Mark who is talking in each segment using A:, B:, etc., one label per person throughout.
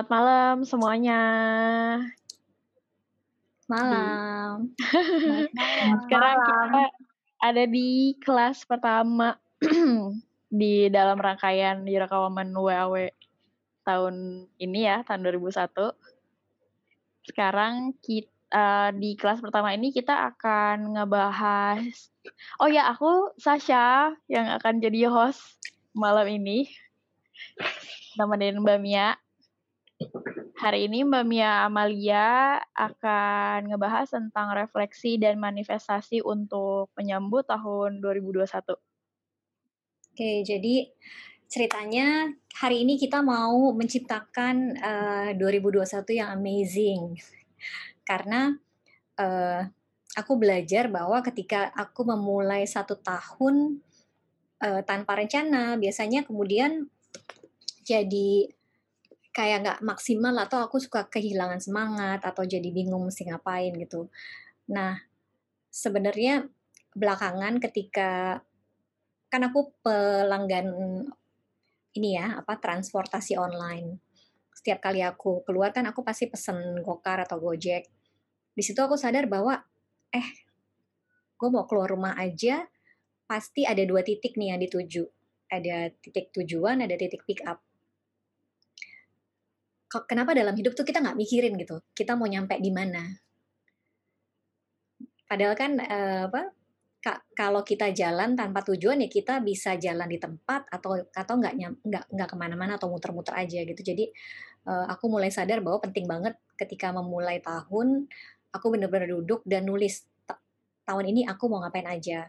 A: Selamat malam semuanya.
B: Malam.
A: Sekarang kita ada di kelas pertama di dalam rangkaian di rekaman WAW tahun ini ya, tahun 2001. Sekarang kita di kelas pertama ini kita akan ngebahas Oh ya, aku Sasha yang akan jadi host malam ini. Nemenin Mbak Mia. Hari ini Mbak Mia Amalia akan ngebahas tentang refleksi dan manifestasi untuk menyambut tahun 2021.
B: Oke, jadi ceritanya hari ini kita mau menciptakan uh, 2021 yang amazing. Karena uh, aku belajar bahwa ketika aku memulai satu tahun uh, tanpa rencana, biasanya kemudian jadi kayak nggak maksimal atau aku suka kehilangan semangat atau jadi bingung mesti ngapain gitu. Nah, sebenarnya belakangan ketika kan aku pelanggan ini ya apa transportasi online. Setiap kali aku keluar kan aku pasti pesen Gokar atau Gojek. Di situ aku sadar bahwa eh gue mau keluar rumah aja pasti ada dua titik nih yang dituju ada titik tujuan ada titik pick up kenapa dalam hidup tuh kita nggak mikirin gitu? Kita mau nyampe di mana? Padahal kan uh, apa kalau kita jalan tanpa tujuan ya kita bisa jalan di tempat atau atau nggak nggak nggak ke mana-mana atau muter-muter aja gitu. Jadi uh, aku mulai sadar bahwa penting banget ketika memulai tahun aku bener-bener duduk dan nulis tahun ini aku mau ngapain aja.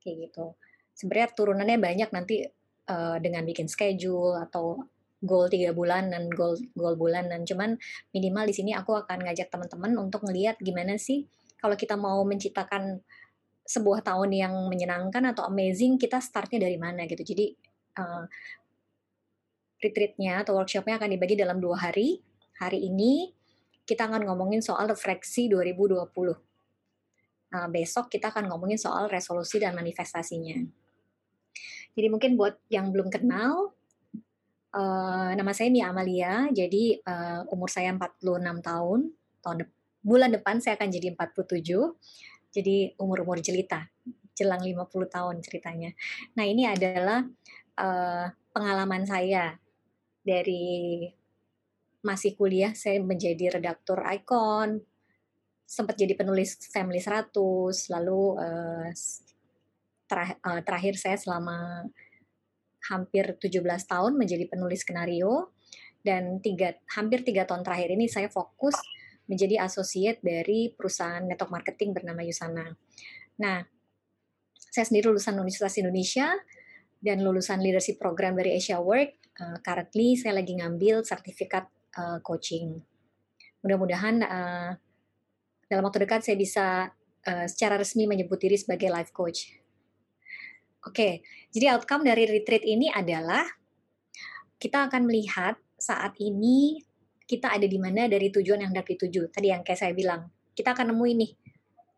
B: Kayak gitu. Sebenarnya turunannya banyak nanti uh, dengan bikin schedule atau goal tiga bulan dan goal goal bulanan cuman minimal di sini aku akan ngajak teman-teman untuk ngelihat gimana sih kalau kita mau menciptakan sebuah tahun yang menyenangkan atau amazing kita startnya dari mana gitu jadi uh, retreatnya atau workshopnya akan dibagi dalam dua hari hari ini kita akan ngomongin soal refleksi 2020. Nah, besok kita akan ngomongin soal resolusi dan manifestasinya. Jadi mungkin buat yang belum kenal, uh, nama saya Mia Amalia, jadi uh, umur saya 46 tahun, tahun de bulan depan saya akan jadi 47, jadi umur-umur jelita, jelang 50 tahun ceritanya. Nah ini adalah uh, pengalaman saya dari masih kuliah. Saya menjadi redaktur Icon, sempat jadi penulis Family 100, lalu uh, terah, uh, terakhir saya selama hampir 17 tahun menjadi penulis skenario dan tiga hampir tiga tahun terakhir ini saya fokus menjadi associate dari perusahaan network marketing bernama Yusana. Nah, saya sendiri lulusan Universitas Indonesia dan lulusan leadership program dari Asia Work. Uh, currently saya lagi ngambil sertifikat uh, coaching. Mudah-mudahan uh, dalam waktu dekat saya bisa uh, secara resmi menyebut diri sebagai life coach. Oke, jadi outcome dari retreat ini adalah kita akan melihat saat ini kita ada di mana dari tujuan yang hendak dituju. Tadi yang kayak saya bilang, kita akan nemu ini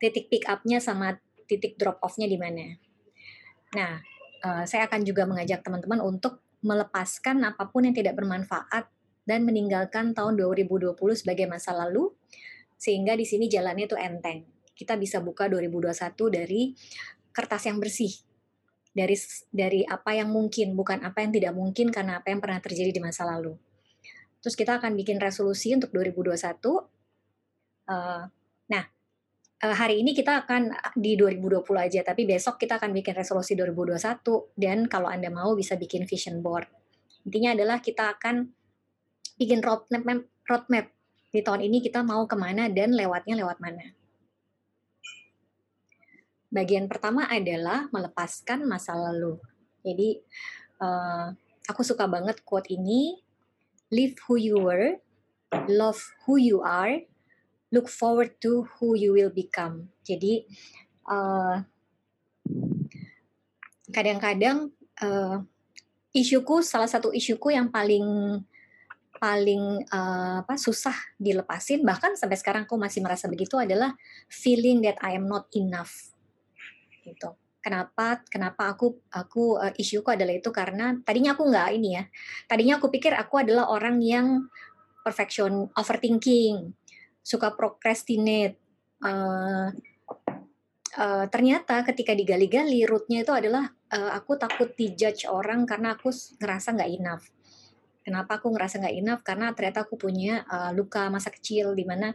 B: titik pick up-nya sama titik drop off-nya di mana. Nah, uh, saya akan juga mengajak teman-teman untuk melepaskan apa pun yang tidak bermanfaat dan meninggalkan tahun 2020 sebagai masa lalu sehingga di sini jalannya itu enteng. Kita bisa buka 2021 dari kertas yang bersih. Dari dari apa yang mungkin, bukan apa yang tidak mungkin karena apa yang pernah terjadi di masa lalu. Terus kita akan bikin resolusi untuk 2021. Uh, eh, nah, uh, hari ini kita akan di 2020 aja, tapi besok kita akan bikin resolusi 2021 dan kalau Anda mau bisa bikin vision board. Intinya adalah kita akan bikin roadmap roadmap di tahun ini kita mau ke mana dan lewatnya lewat mana. Bagian pertama adalah melepaskan masa lalu. Jadi uh, aku suka banget quote ini, live who you were, love who you are, look forward to who you will become. Jadi uh, kadang-kadang uh, isuku salah satu isuku yang paling paling uh, apa susah dilepasin bahkan sampai sekarang aku masih merasa begitu adalah feeling that I am not enough gitu kenapa kenapa aku aku uh, isuku adalah itu karena tadinya aku nggak ini ya tadinya aku pikir aku adalah orang yang perfection, overthinking, suka procrastinate. Uh, uh, ternyata ketika digali-gali rootnya itu adalah uh, aku takut dijudge orang karena aku ngerasa nggak enough. Kenapa aku ngerasa nggak enough? Karena ternyata aku punya uh, luka masa kecil di mana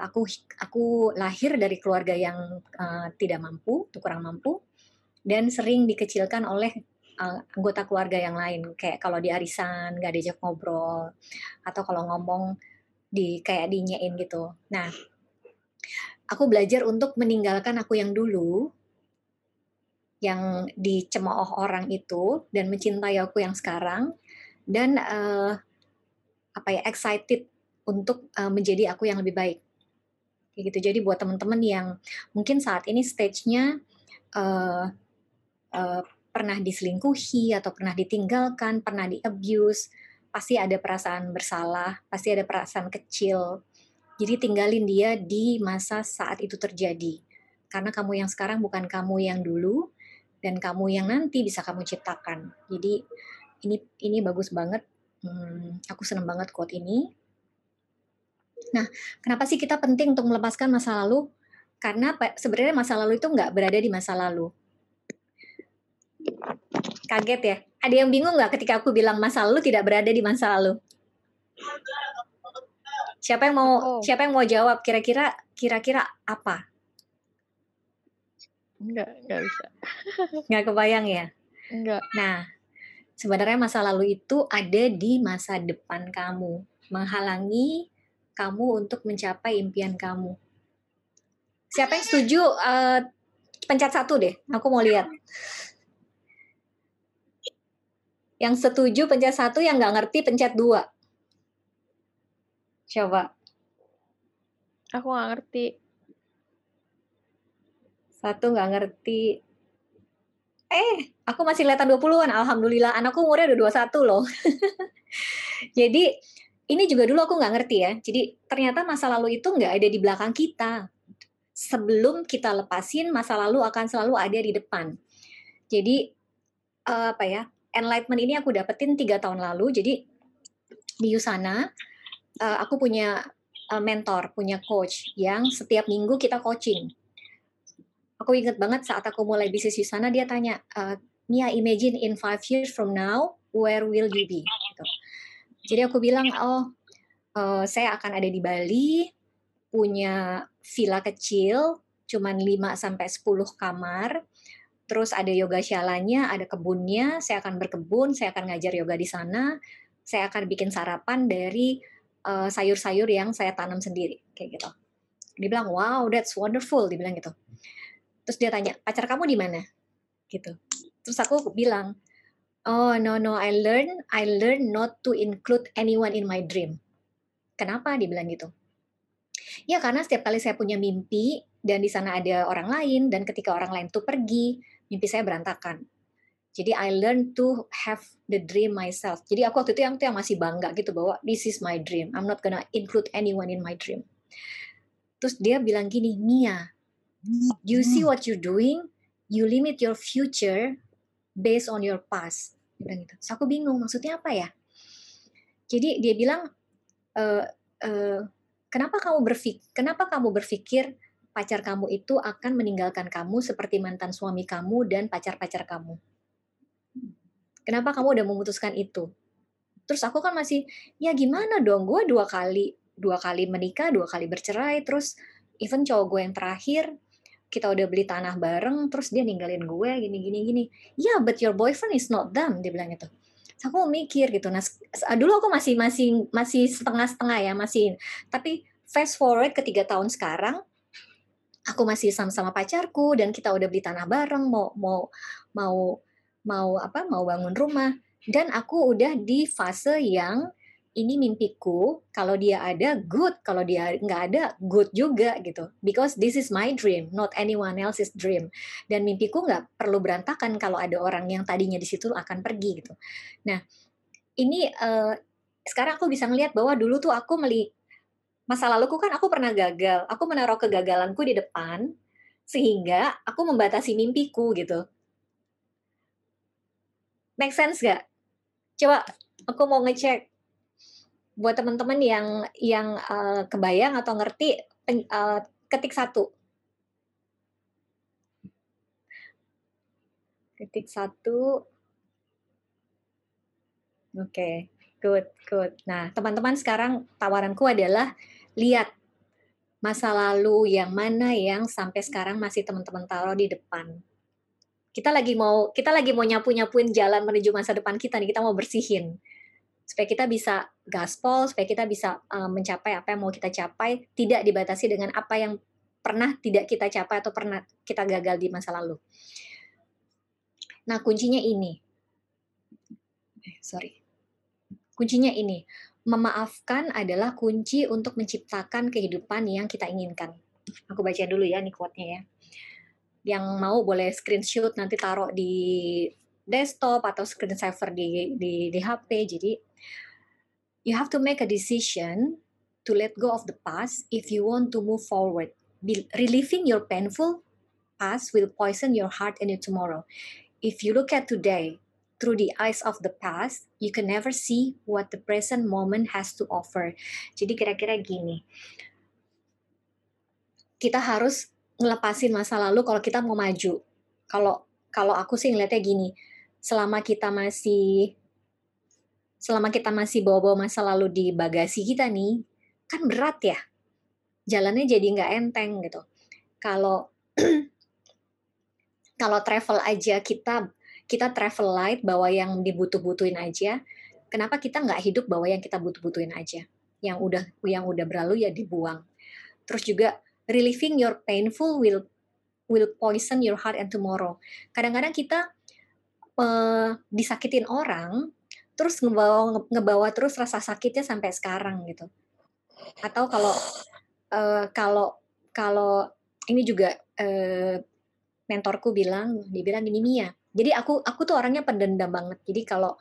B: aku aku lahir dari keluarga yang uh, tidak mampu, tuh kurang mampu, dan sering dikecilkan oleh uh, anggota keluarga yang lain. Kayak kalau di arisan nggak diajak ngobrol, atau kalau ngomong di kayak dinyain gitu. Nah, aku belajar untuk meninggalkan aku yang dulu yang dicemooh orang itu dan mencintai aku yang sekarang dan uh, apa ya excited untuk uh, menjadi aku yang lebih baik gitu jadi buat teman-teman yang mungkin saat ini stage-nya uh, uh, pernah diselingkuhi atau pernah ditinggalkan pernah di abuse pasti ada perasaan bersalah pasti ada perasaan kecil jadi tinggalin dia di masa saat itu terjadi karena kamu yang sekarang bukan kamu yang dulu dan kamu yang nanti bisa kamu ciptakan jadi ini ini bagus banget. Hmm, aku seneng banget quote ini. Nah, kenapa sih kita penting untuk melepaskan masa lalu? Karena sebenarnya masa lalu itu nggak berada di masa lalu. Kaget ya? Ada yang bingung nggak ketika aku bilang masa lalu tidak berada di masa lalu? Siapa yang mau oh. siapa yang mau jawab? Kira-kira kira-kira apa?
A: Enggak, enggak bisa.
B: Enggak kebayang ya?
A: Enggak.
B: Nah, Sebenarnya masa lalu itu ada di masa depan kamu, menghalangi kamu untuk mencapai impian kamu. Siapa yang setuju? Uh, pencet satu deh, aku mau lihat. Yang setuju pencet satu, yang nggak ngerti pencet dua. Coba.
A: Aku nggak ngerti.
B: Satu nggak ngerti. Eh, aku masih kelihatan 20-an. Alhamdulillah, anakku umurnya udah 21 loh. Jadi, ini juga dulu aku nggak ngerti ya. Jadi, ternyata masa lalu itu nggak ada di belakang kita. Sebelum kita lepasin, masa lalu akan selalu ada di depan. Jadi, uh, apa ya, enlightenment ini aku dapetin tiga tahun lalu. Jadi, di Yusana, uh, aku punya uh, mentor, punya coach yang setiap minggu kita coaching aku inget banget saat aku mulai bisnis di sana dia tanya Mia imagine in five years from now where will you be gitu. Jadi aku bilang oh uh, saya akan ada di Bali punya villa kecil cuman 5 sampai 10 kamar terus ada yoga shalanya ada kebunnya saya akan berkebun saya akan ngajar yoga di sana saya akan bikin sarapan dari sayur eh, sayur-sayur yang saya tanam sendiri kayak gitu dia bilang wow that's wonderful dia bilang gitu Terus dia tanya, pacar kamu di mana? Gitu. Terus aku bilang, oh no no, I learn, I learn not to include anyone in my dream. Kenapa? Dia bilang gitu. Ya karena setiap kali saya punya mimpi dan di sana ada orang lain dan ketika orang lain tuh pergi, mimpi saya berantakan. Jadi I learn to have the dream myself. Jadi aku waktu itu yang tuh yang masih bangga gitu bahwa this is my dream. I'm not gonna include anyone in my dream. Terus dia bilang gini, Mia, you see what you're doing, you limit your future based on your past. Dia bilang gitu. So aku bingung maksudnya apa ya? Jadi dia bilang, e, e, kenapa kamu berpikir, kenapa kamu berpikir pacar kamu itu akan meninggalkan kamu seperti mantan suami kamu dan pacar-pacar kamu? Kenapa kamu udah memutuskan itu? Terus aku kan masih, ya gimana dong? Gue dua kali, dua kali menikah, dua kali bercerai, terus even cowok gue yang terakhir kita udah beli tanah bareng terus dia ninggalin gue gini gini gini. Ya yeah, but your boyfriend is not dumb dia bilang gitu. So, aku mikir gitu. Nah dulu aku masih masih masih setengah setengah ya masih tapi fast forward ke tiga tahun sekarang aku masih sama-sama pacarku dan kita udah beli tanah bareng mau mau mau mau apa mau bangun rumah. Dan aku udah di fase yang ini mimpiku, kalau dia ada good, kalau dia nggak ada good juga gitu. Because this is my dream, not anyone else's dream. Dan mimpiku nggak perlu berantakan kalau ada orang yang tadinya di situ akan pergi gitu. Nah, ini uh, sekarang aku bisa ngelihat bahwa dulu tuh aku meli masa laluku kan aku pernah gagal, aku menaruh kegagalanku di depan sehingga aku membatasi mimpiku gitu. Make sense gak? Coba aku mau ngecek buat teman-teman yang yang uh, kebayang atau ngerti uh, ketik satu. Ketik satu. Oke okay. good good. Nah teman-teman sekarang tawaranku adalah lihat masa lalu yang mana yang sampai sekarang masih teman-teman taruh di depan. Kita lagi mau kita lagi mau nyapu nyapuin jalan menuju masa depan kita nih kita mau bersihin supaya kita bisa gaspol supaya kita bisa uh, mencapai apa yang mau kita capai tidak dibatasi dengan apa yang pernah tidak kita capai atau pernah kita gagal di masa lalu Nah, kuncinya ini. Eh, sorry. Kuncinya ini. Memaafkan adalah kunci untuk menciptakan kehidupan yang kita inginkan. Aku baca dulu ya nih quote-nya ya. Yang mau boleh screenshot nanti taruh di desktop atau screensaver di, di, di HP. Jadi, you have to make a decision to let go of the past if you want to move forward. Be, reliving your painful past will poison your heart and your tomorrow if you look at today through the eyes of the past, you can never see what the present moment has to offer. Jadi kira-kira gini, kita harus ngelepasin masa lalu kalau kita mau maju. Kalau kalau aku sih ngeliatnya gini, selama kita masih selama kita masih bawa-bawa masa lalu di bagasi kita nih, kan berat ya. Jalannya jadi nggak enteng gitu. Kalau kalau travel aja kita kita travel light bawa yang dibutuh-butuhin aja kenapa kita nggak hidup bawa yang kita butuh-butuhin aja yang udah yang udah berlalu ya dibuang terus juga relieving your painful will will poison your heart and tomorrow kadang-kadang kita uh, disakitin orang terus ngebawa ngebawa terus rasa sakitnya sampai sekarang gitu. Atau kalau uh, kalau kalau ini juga uh, mentorku bilang dia bilang gini Mia jadi aku aku tuh orangnya pendendam banget. Jadi kalau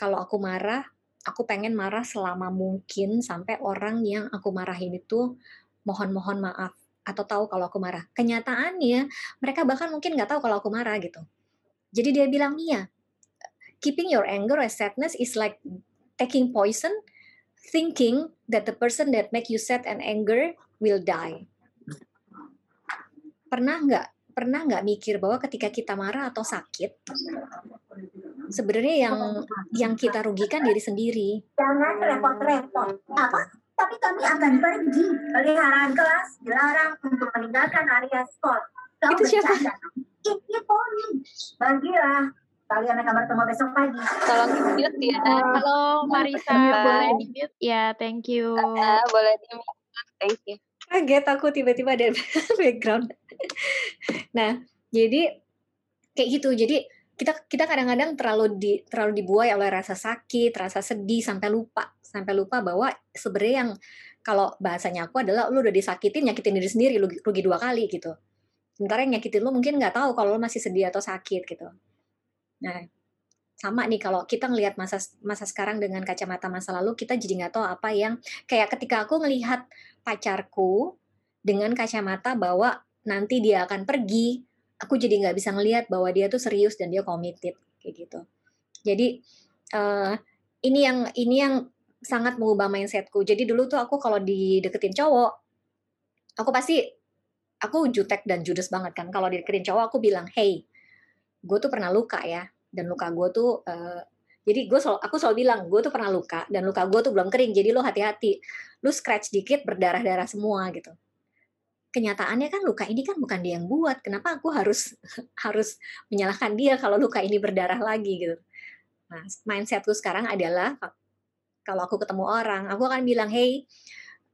B: kalau aku marah aku pengen marah selama mungkin sampai orang yang aku marahin itu mohon-mohon maaf atau tahu kalau aku marah. Kenyataannya mereka bahkan mungkin nggak tahu kalau aku marah gitu jadi dia bilang Mia keeping your anger or sadness is like taking poison thinking that the person that make you sad and anger will die pernah nggak pernah nggak mikir bahwa ketika kita marah atau sakit, sebenarnya yang yang kita rugikan diri sendiri.
C: Jangan repot-repot. Apa? Tapi kami akan pergi. Peliharaan kelas dilarang untuk meninggalkan area sekolah.
B: Kau Itu siapa?
C: Ini Poni. Bagilah kalian akan bertemu besok pagi.
A: Tolong di mute ya. Halo Marisa, boleh di mute ya. Thank you.
D: Uh, boleh di mute. Thank you.
B: Kaget aku tiba-tiba ada background. nah, jadi kayak gitu. Jadi kita kita kadang-kadang terlalu di terlalu dibuai oleh rasa sakit, rasa sedih sampai lupa, sampai lupa bahwa sebenarnya yang kalau bahasanya aku adalah lu udah disakitin, nyakitin diri sendiri, lu rugi dua kali gitu. Sementara yang nyakitin lu mungkin nggak tahu kalau lu masih sedih atau sakit gitu. Nah, sama nih kalau kita ngelihat masa masa sekarang dengan kacamata masa lalu kita jadi nggak tahu apa yang kayak ketika aku ngelihat pacarku dengan kacamata bahwa nanti dia akan pergi, aku jadi nggak bisa ngelihat bahwa dia tuh serius dan dia committed kayak gitu. Jadi uh, ini yang ini yang sangat mengubah mindsetku. Jadi dulu tuh aku kalau dideketin cowok, aku pasti aku jutek dan judes banget kan. Kalau dideketin cowok aku bilang, hey, gue tuh pernah luka ya, dan luka gue tuh uh, jadi gue selalu, aku selalu bilang gue tuh pernah luka dan luka gue tuh belum kering jadi lo hati-hati. Lu scratch dikit berdarah-darah semua gitu. Kenyataannya kan luka ini kan bukan dia yang buat. Kenapa aku harus harus menyalahkan dia kalau luka ini berdarah lagi gitu? Nah mindsetku sekarang adalah kalau aku ketemu orang aku akan bilang hey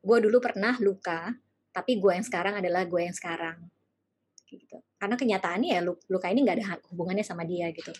B: gue dulu pernah luka tapi gue yang sekarang adalah gue yang sekarang. Gitu. Karena kenyataannya ya luka ini nggak ada hubungannya sama dia gitu.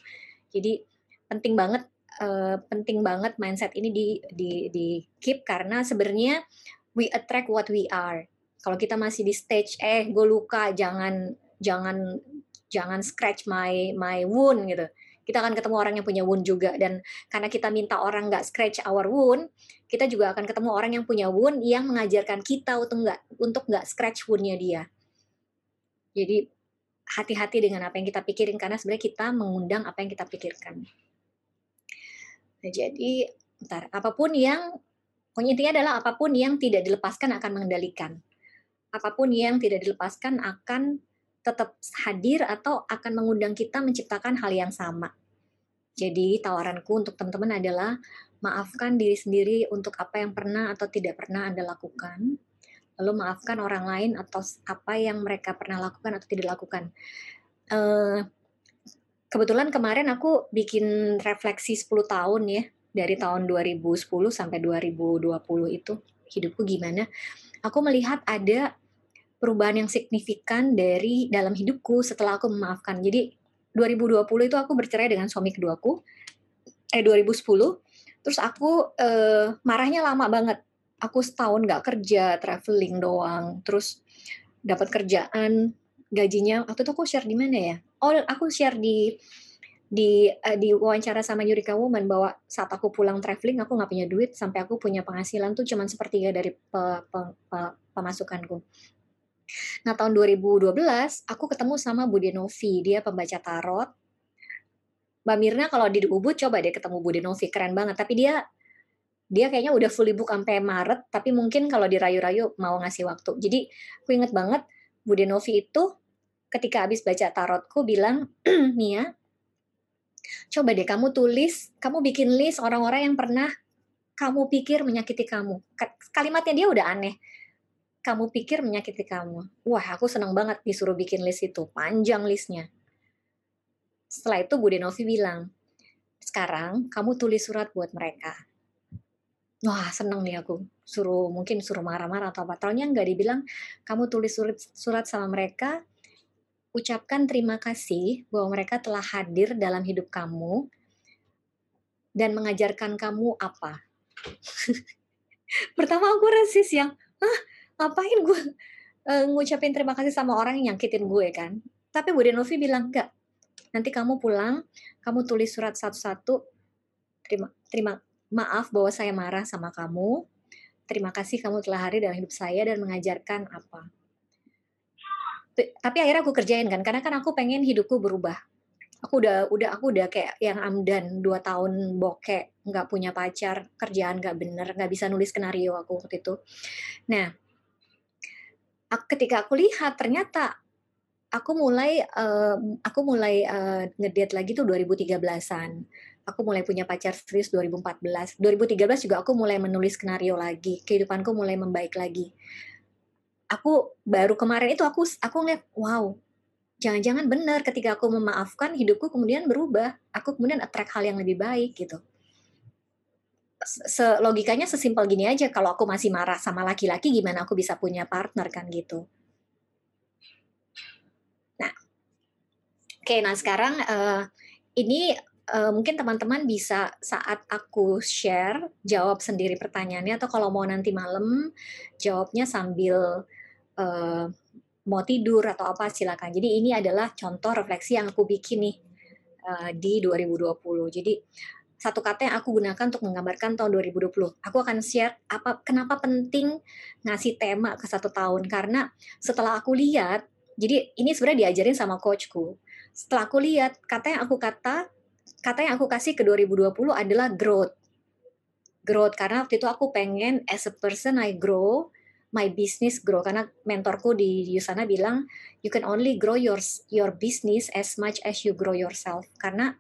B: Jadi penting banget uh, penting banget mindset ini di di di keep karena sebenarnya we attract what we are. Kalau kita masih di stage eh gue luka jangan jangan jangan scratch my my wound gitu kita akan ketemu orang yang punya wound juga. Dan karena kita minta orang nggak scratch our wound kita juga akan ketemu orang yang punya wound yang mengajarkan kita untuk nggak untuk nggak scratch woundnya dia. Jadi hati-hati dengan apa yang kita pikirin karena sebenarnya kita mengundang apa yang kita pikirkan. Nah, jadi ntar apa pun yang Pokoknya intinya adalah apa pun yang tidak dilepaskan akan mengendalikan. Apa pun yang tidak dilepaskan akan tetap hadir atau akan mengundang kita menciptakan hal yang sama. Jadi tawaranku untuk teman-teman adalah maafkan diri sendiri untuk apa yang pernah atau tidak pernah Anda lakukan. Lalu maafkan orang lain atau apa yang mereka pernah lakukan atau tidak lakukan. Uh, kebetulan kemarin aku bikin refleksi 10 tahun ya dari tahun 2010 sampai 2020 itu hidupku gimana. Aku melihat ada perubahan yang signifikan dari dalam hidupku setelah aku memaafkan. Jadi 2020 itu aku bercerai dengan suami keduaku. Eh 2010. Terus aku eh, marahnya lama banget. Aku setahun gak kerja, traveling doang. Terus dapat kerjaan, gajinya waktu itu aku share di mana ya? Oh, aku share di di uh, di wawancara sama Yurika Woman bahwa saat aku pulang traveling aku nggak punya duit sampai aku punya penghasilan tuh cuma sepertiga dari pe, pe, pe, pemasukanku. Nah tahun 2012 aku ketemu sama Bude Novi, dia pembaca tarot. Mbak Mirna kalau di Ubud coba deh ketemu Bude Novi, keren banget. Tapi dia dia kayaknya udah fully book sampai Maret, tapi mungkin kalau dirayu-rayu mau ngasih waktu. Jadi aku inget banget Bude Novi itu ketika habis baca tarotku bilang, Mia, Coba deh kamu tulis, kamu bikin list orang-orang yang pernah kamu pikir menyakiti kamu. Kalimatnya dia udah aneh. Kamu pikir menyakiti kamu. Wah, aku seneng banget disuruh bikin list itu. Panjang listnya. Setelah itu Bu Denovi bilang, sekarang kamu tulis surat buat mereka. Wah, seneng nih aku. Suruh mungkin suruh marah-marah atau apa. Taunya nggak dibilang, kamu tulis surat, surat sama mereka, ucapkan terima kasih bahwa mereka telah hadir dalam hidup kamu dan mengajarkan kamu apa. Pertama aku rasis yang, ah ngapain gue uh, ngucapin terima kasih sama orang yang nyakitin gue kan. Tapi Bu Denovi bilang, enggak, nanti kamu pulang, kamu tulis surat satu-satu, terima, terima maaf bahwa saya marah sama kamu, terima kasih kamu telah hadir dalam hidup saya dan mengajarkan apa. Tapi akhirnya aku kerjain kan? Karena kan aku pengen hidupku berubah. Aku udah udah aku udah kayak yang amdan dua tahun bokek nggak punya pacar kerjaan nggak bener nggak bisa nulis skenario aku waktu itu. Nah aku, ketika aku lihat ternyata aku mulai uh, aku mulai uh, ngedate lagi tuh 2013an aku mulai punya pacar serius 2014 2013 juga aku mulai menulis skenario lagi kehidupanku mulai membaik lagi. Aku baru kemarin itu aku aku ngeliat wow jangan-jangan benar ketika aku memaafkan hidupku kemudian berubah. Aku kemudian attract hal yang lebih baik gitu se logikanya sesimpel gini aja kalau aku masih marah sama laki-laki gimana aku bisa punya partner kan gitu nah oke okay, nah sekarang uh, ini uh, mungkin teman-teman bisa saat aku share jawab sendiri pertanyaannya atau kalau mau nanti malam jawabnya sambil uh, mau tidur atau apa silakan. Jadi ini adalah contoh refleksi yang aku bikin nih uh, di 2020. Jadi satu kata yang aku gunakan untuk menggambarkan tahun 2020. Aku akan share apa kenapa penting ngasih tema ke satu tahun karena setelah aku lihat, jadi ini sebenarnya diajarin sama coachku. Setelah aku lihat kata yang aku kata kata yang aku kasih ke 2020 adalah growth. Growth karena waktu itu aku pengen as a person I grow my business grow karena mentorku di Yusana bilang you can only grow your your business as much as you grow yourself karena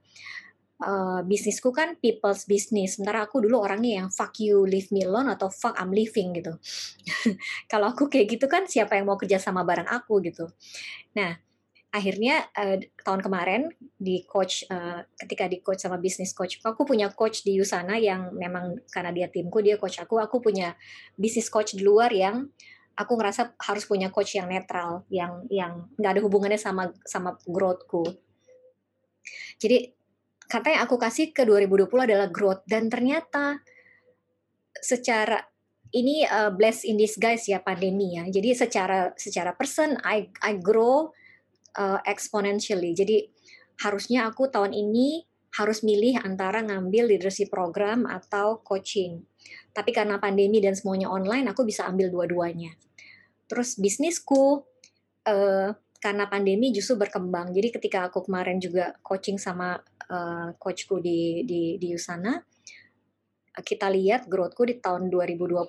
B: uh, bisnisku kan people's business. Sementara aku dulu orangnya yang fuck you leave me alone atau fuck I'm leaving gitu. Kalau aku kayak gitu kan siapa yang mau kerja sama bareng aku gitu. Nah akhirnya uh, tahun kemarin di coach uh, ketika di coach sama bisnis coach aku punya coach di Yusana yang memang karena dia timku dia coach aku aku punya bisnis coach di luar yang aku ngerasa harus punya coach yang netral yang yang nggak ada hubungannya sama sama growthku. Jadi kata yang aku kasih ke 2020 adalah growth dan ternyata secara ini uh, bless in disguise ya pandemi ya jadi secara secara person I I grow uh, exponentially. Jadi harusnya aku tahun ini harus milih antara ngambil leadership program atau coaching. Tapi karena pandemi dan semuanya online, aku bisa ambil dua-duanya. Terus bisnisku uh, karena pandemi justru berkembang. Jadi ketika aku kemarin juga coaching sama uh, coachku di di di Usana, kita lihat growthku di tahun 2020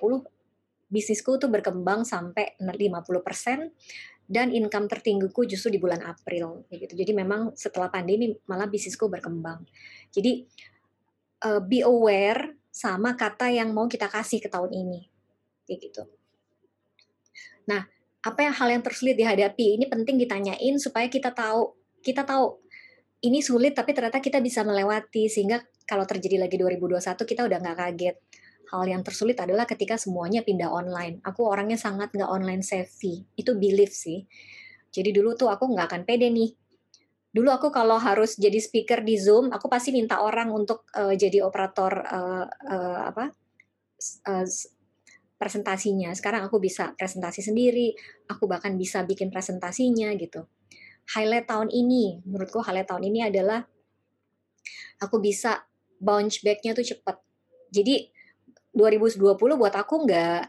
B: bisnisku tuh berkembang sampai 50% dan income tertinggiku justru di bulan April gitu. Jadi memang setelah pandemi malah bisnisku berkembang. Jadi uh, be aware sama kata yang mau kita kasih ke tahun ini. Kayak gitu. Nah, apa yang hal yang tersulit dihadapi? Ini penting ditanyain supaya kita tahu, kita tahu ini sulit tapi ternyata kita bisa melewati sehingga kalau terjadi lagi 2021 kita udah nggak kaget hal yang tersulit adalah ketika semuanya pindah online. Aku orangnya sangat nggak online savvy. Itu belief sih. Jadi dulu tuh aku nggak akan pede nih. Dulu aku kalau harus jadi speaker di Zoom, aku pasti minta orang untuk uh, jadi operator uh, uh, apa uh, presentasinya. Sekarang aku bisa presentasi sendiri, aku bahkan bisa bikin presentasinya gitu. Highlight tahun ini, menurutku highlight tahun ini adalah aku bisa bounce back-nya tuh cepet. Jadi 2020 buat aku nggak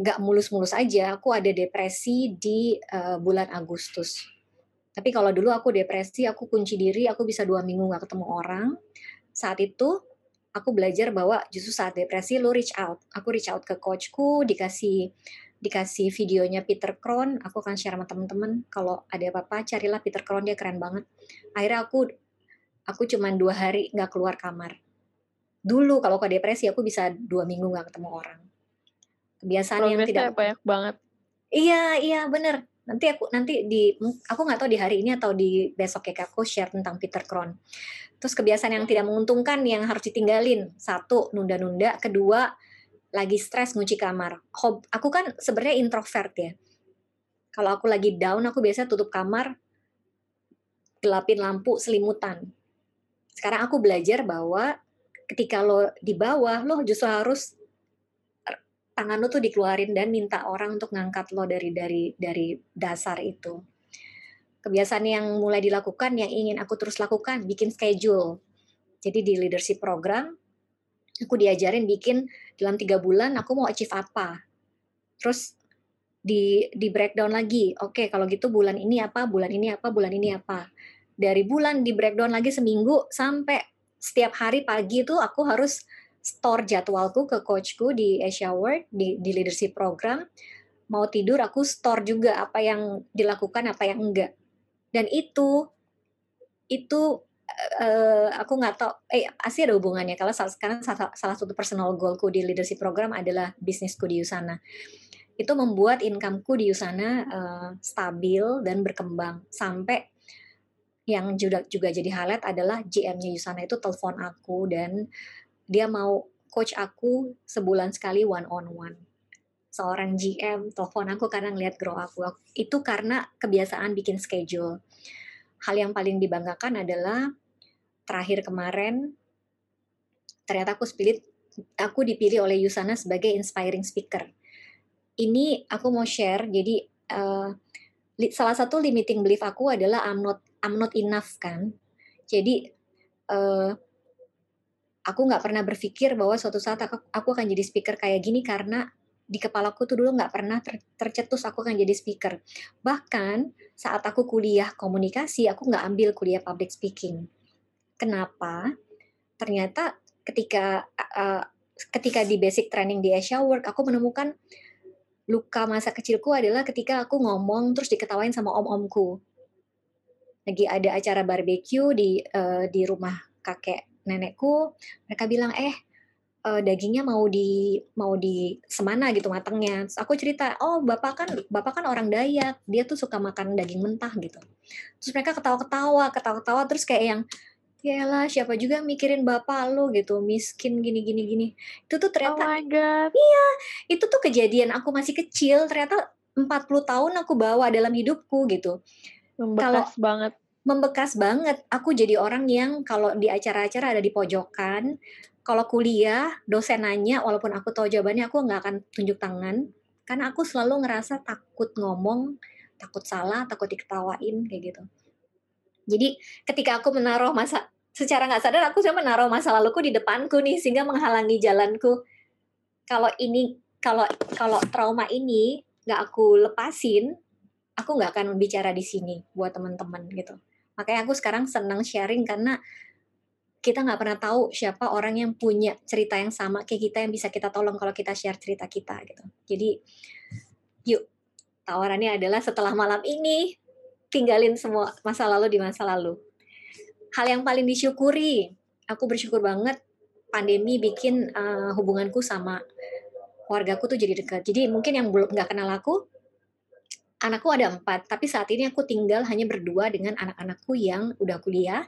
B: nggak mulus-mulus aja. Aku ada depresi di uh, bulan Agustus. Tapi kalau dulu aku depresi, aku kunci diri, aku bisa dua minggu nggak ketemu orang. Saat itu aku belajar bahwa justru saat depresi lo reach out. Aku reach out ke coachku, dikasih dikasih videonya Peter Kron, aku akan share sama temen-temen. Kalau ada apa-apa, carilah Peter Kron, dia keren banget. Akhirnya aku aku cuma dua hari nggak keluar kamar. Dulu kalau ke depresi aku bisa dua minggu nggak ketemu orang. Kebiasaan yang tidak
A: banyak banget.
B: Iya iya bener. Nanti aku nanti di aku nggak tahu di hari ini atau di besok ya aku share tentang Peter Kron terus kebiasaan yang tidak menguntungkan yang harus ditinggalin. Satu nunda-nunda. Kedua lagi stres ngunci kamar. Hob, aku kan sebenarnya introvert ya. Kalau aku lagi down aku biasa tutup kamar gelapin lampu selimutan. Sekarang aku belajar bahwa ketika lo di bawah lo justru harus tangan lo tuh dikeluarin dan minta orang untuk ngangkat lo dari dari dari dasar itu. Kebiasaan yang mulai dilakukan yang ingin aku terus lakukan bikin schedule. Jadi di leadership program aku diajarin bikin dalam tiga bulan aku mau achieve apa terus di di breakdown lagi oke okay, kalau gitu bulan ini apa bulan ini apa bulan ini apa dari bulan di breakdown lagi seminggu sampai setiap hari pagi itu aku harus store jadwalku ke coachku di Asia World di, di leadership program. Mau tidur aku store juga apa yang dilakukan apa yang enggak. Dan itu itu uh, aku nggak tahu eh pasti ada hubungannya kalau sekarang salah, salah satu personal goalku di leadership program adalah bisnisku di Usana itu membuat incomeku di Usana uh, stabil dan berkembang sampai yang juga juga jadi highlight adalah GM-nya Yusana itu telepon aku dan dia mau coach aku sebulan sekali one on one. Seorang GM telepon aku karena ngeliat grow aku. Itu karena kebiasaan bikin schedule. Hal yang paling dibanggakan adalah terakhir kemarin ternyata aku pilih aku dipilih oleh Yusana sebagai inspiring speaker. Ini aku mau share jadi uh, salah satu limiting belief aku adalah I'm not I'm not enough kan. Jadi uh, aku nggak pernah berpikir bahwa suatu saat aku, aku akan jadi speaker kayak gini karena di kepalaku tuh dulu nggak pernah ter, tercetus aku akan jadi speaker. Bahkan saat aku kuliah komunikasi, aku nggak ambil kuliah public speaking. Kenapa? Ternyata ketika uh, ketika di basic training di Asia Work, aku menemukan luka masa kecilku adalah ketika aku ngomong terus diketawain sama om-omku lagi ada acara barbeque di uh, di rumah kakek nenekku mereka bilang eh uh, dagingnya mau di mau di semana gitu matangnya terus aku cerita oh bapak kan bapak kan orang Dayak dia tuh suka makan daging mentah gitu terus mereka ketawa-ketawa ketawa-ketawa terus kayak yang ya lah siapa juga mikirin bapak lo gitu miskin gini gini gini itu tuh ternyata
A: oh my God.
B: iya itu tuh kejadian aku masih kecil ternyata 40 tahun aku bawa dalam hidupku gitu
A: Membekas kalau, banget.
B: Membekas banget. Aku jadi orang yang kalau di acara-acara ada di pojokan, kalau kuliah dosen nanya walaupun aku tahu jawabannya aku nggak akan tunjuk tangan karena aku selalu ngerasa takut ngomong, takut salah, takut diketawain kayak gitu. Jadi ketika aku menaruh masa secara nggak sadar aku cuma menaruh masa laluku di depanku nih sehingga menghalangi jalanku. Kalau ini kalau kalau trauma ini nggak aku lepasin, aku nggak akan bicara di sini buat teman-teman gitu. Makanya aku sekarang senang sharing karena kita nggak pernah tahu siapa orang yang punya cerita yang sama kayak kita yang bisa kita tolong kalau kita share cerita kita gitu. Jadi yuk tawarannya adalah setelah malam ini tinggalin semua masa lalu di masa lalu. Hal yang paling disyukuri, aku bersyukur banget pandemi bikin uh, hubunganku sama keluargaku tuh jadi dekat. Jadi mungkin yang belum nggak kenal aku, anakku ada empat, tapi saat ini aku tinggal hanya berdua dengan anak-anakku yang udah kuliah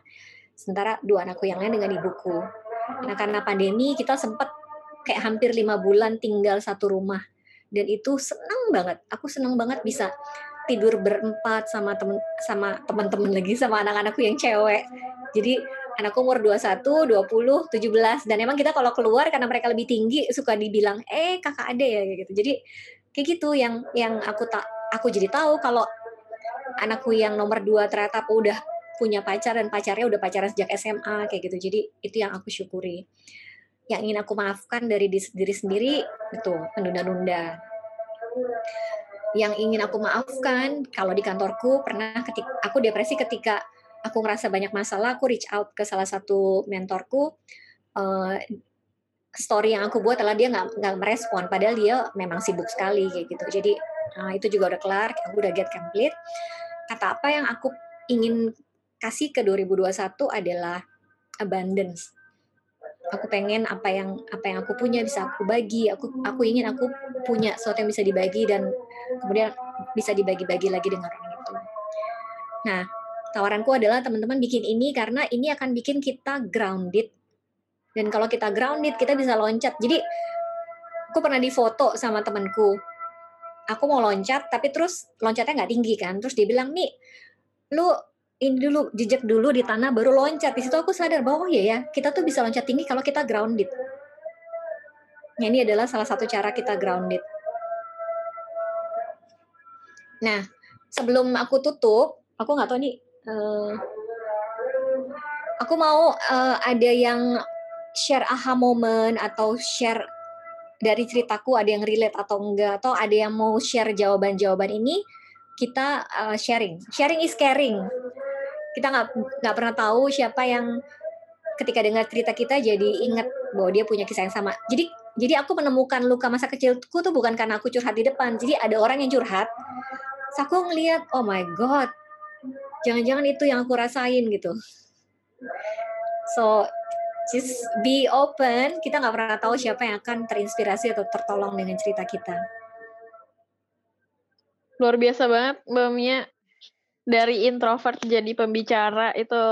B: sementara dua anakku yang lain dengan ibuku. Nah karena pandemi kita sempat kayak hampir lima bulan tinggal satu rumah dan itu senang banget. Aku senang banget bisa tidur berempat sama temen sama teman-teman lagi sama anak-anakku yang cewek. Jadi anakku umur 21, 20, 17 dan emang kita kalau keluar karena mereka lebih tinggi suka dibilang eh kakak ade ya gitu. Jadi kayak gitu yang yang aku tak aku jadi tahu kalau anakku yang nomor dua ternyata udah punya pacar dan pacarnya udah pacaran sejak SMA kayak gitu. Jadi itu yang aku syukuri. Yang ingin aku maafkan dari diri sendiri itu menunda-nunda. Yang ingin aku maafkan kalau di kantorku pernah ketika aku depresi ketika aku ngerasa banyak masalah, aku reach out ke salah satu mentorku. Uh, story yang aku buat adalah dia nggak nggak merespon, padahal dia memang sibuk sekali kayak gitu. Jadi uh, itu juga udah kelar, aku udah get complete. Kata apa yang aku ingin kasih ke 2021 adalah abundance. Aku pengen apa yang apa yang aku punya bisa aku bagi. Aku aku ingin aku punya sesuatu yang bisa dibagi dan kemudian bisa dibagi-bagi lagi dengan orang itu. Nah, tawaranku adalah teman-teman bikin ini karena ini akan bikin kita grounded. Dan kalau kita grounded, kita bisa loncat. Jadi aku pernah difoto sama temanku. Aku mau loncat, tapi terus loncatnya nggak tinggi kan. Terus dia bilang, nih, lu ini dulu jejak dulu di tanah baru loncat. Di situ aku sadar bahwa oh iya ya kita tuh bisa loncat tinggi kalau kita grounded. Nah, ini adalah salah satu cara kita grounded. Nah sebelum aku tutup aku nggak tahu nih uh, aku mau uh, ada yang share aha moment atau share dari ceritaku ada yang relate atau enggak atau ada yang mau share jawaban-jawaban ini kita uh, sharing. Sharing is caring kita nggak nggak pernah tahu siapa yang ketika dengar cerita kita jadi ingat bahwa dia punya kisah yang sama. Jadi jadi aku menemukan luka masa kecilku tuh bukan karena aku curhat di depan. Jadi ada orang yang curhat. Terus aku ngeliat, oh my god, jangan-jangan itu yang aku rasain gitu. So just be open. Kita nggak pernah tahu siapa yang akan terinspirasi atau tertolong dengan cerita kita.
A: Luar biasa banget Mbak Mia dari introvert jadi pembicara itu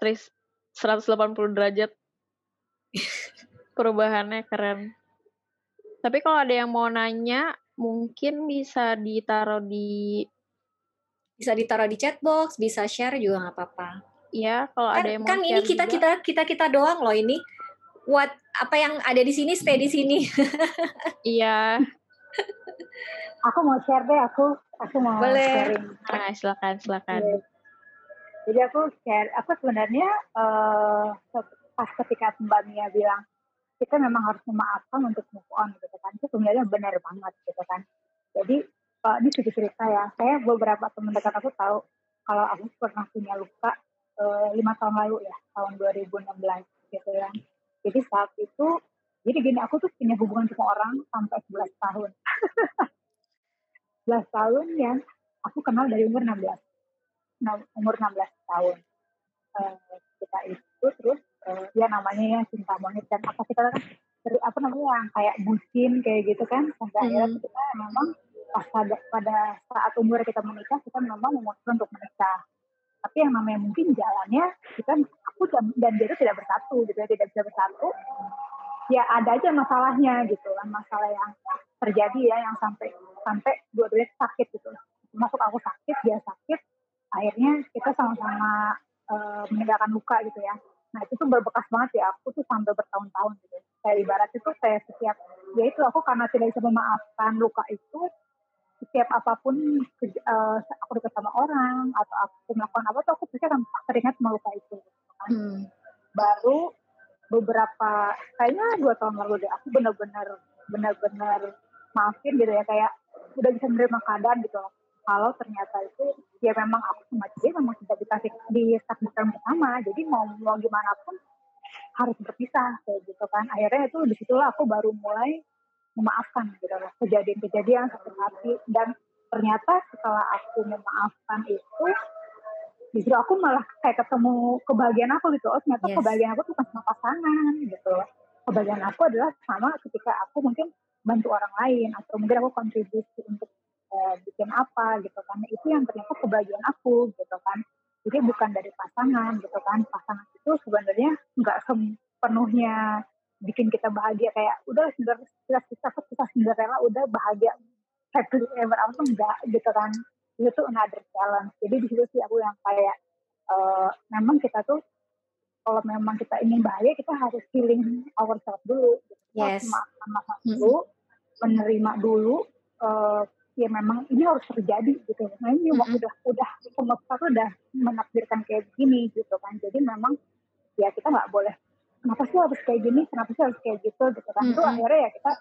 A: tris 180 derajat perubahannya keren. Tapi kalau ada yang mau nanya, mungkin bisa ditaruh di
B: bisa ditaruh di chat box, bisa share juga nggak apa-apa.
A: Iya, kalau
B: kan,
A: ada yang mau
B: kan ini kita juga. kita kita kita doang loh ini. What apa yang ada di sini stay di sini.
A: iya.
E: Aku mau share deh, aku aku mau
B: Boleh.
E: sharing.
A: Nah, silakan, silakan.
E: Jadi aku share, aku sebenarnya uh, pas ketika Mbak Mia bilang kita memang harus memaafkan untuk move on gitu kan, itu sebenarnya benar banget gitu kan. Jadi uh, ini sedikit cerita ya, saya beberapa teman dekat aku tahu kalau aku pernah punya luka eh, lima uh, tahun lalu ya, tahun 2016 gitu ya. Jadi saat itu, jadi gini aku tuh punya hubungan sama orang sampai 11 tahun. 11 tahun yang aku kenal dari umur 16 nah, umur 16 tahun. Uh, kita itu terus uh, ya namanya ya cinta monyet dan apa kita kan apa namanya yang kayak bucin kayak gitu kan. Sampai hmm. akhirnya kita memang pas pada, pada saat umur kita menikah kita memang memutuskan untuk menikah. Tapi yang namanya mungkin jalannya kita aku dan, dan dia itu tidak bersatu gitu ya tidak bisa bersatu ya ada aja masalahnya gitu kan masalah yang terjadi ya yang sampai sampai dua-duanya sakit gitu masuk aku sakit dia sakit akhirnya kita sama-sama uh, meninggalkan luka gitu ya nah itu tuh berbekas banget ya aku tuh sampai bertahun-tahun gitu kayak ibarat itu saya setiap ya itu aku karena tidak bisa memaafkan luka itu setiap apa pun uh, aku dekat sama orang atau aku melakukan apa tuh aku pasti akan teringat sama luka itu gitu kan. hmm. baru beberapa kayaknya dua tahun lalu deh aku benar-benar benar-benar maafin gitu ya kayak udah bisa menerima keadaan gitu loh. Kalau ternyata itu ya memang aku sama dia memang tidak dikasih ditakdirkan bersama jadi mau mau gimana pun harus berpisah kayak gitu kan. Akhirnya itu di situlah aku baru mulai memaafkan gitu loh kejadian-kejadian sakit hati dan ternyata setelah aku memaafkan itu justru aku malah kayak ketemu kebahagiaan aku gitu. Oh ternyata
B: Yes.
E: kebahagiaan aku tuh bukan sama pasangan gitu. Kebahagiaan aku adalah sama ketika aku mungkin bantu orang lain atau mungkin aku kontribusi untuk eh, bikin apa gitu kan. Itu yang ternyata kebahagiaan aku gitu kan. Jadi bukan dari pasangan gitu kan. Pasangan itu sebenarnya nggak sepenuhnya bikin kita bahagia. Kayak udah kita kita kita kita Cinderella udah bahagia happily ever after. Enggak gitu kan itu tuh another challenge jadi di situ sih aku yang kayak eh, memang kita tuh kalau memang kita ingin bahagia kita harus healing ourselves dulu gitu.
B: Yes.
E: memaafkan masalah dulu menerima dulu eh, ya memang ini harus terjadi gitu nah ini
B: Mm-mm.
E: udah udah semesta tuh udah menakdirkan kayak gini gitu kan jadi memang ya kita nggak boleh kenapa sih harus kayak gini kenapa sih harus kayak gitu gitu kan itu
B: Mm-mm.
E: akhirnya ya kita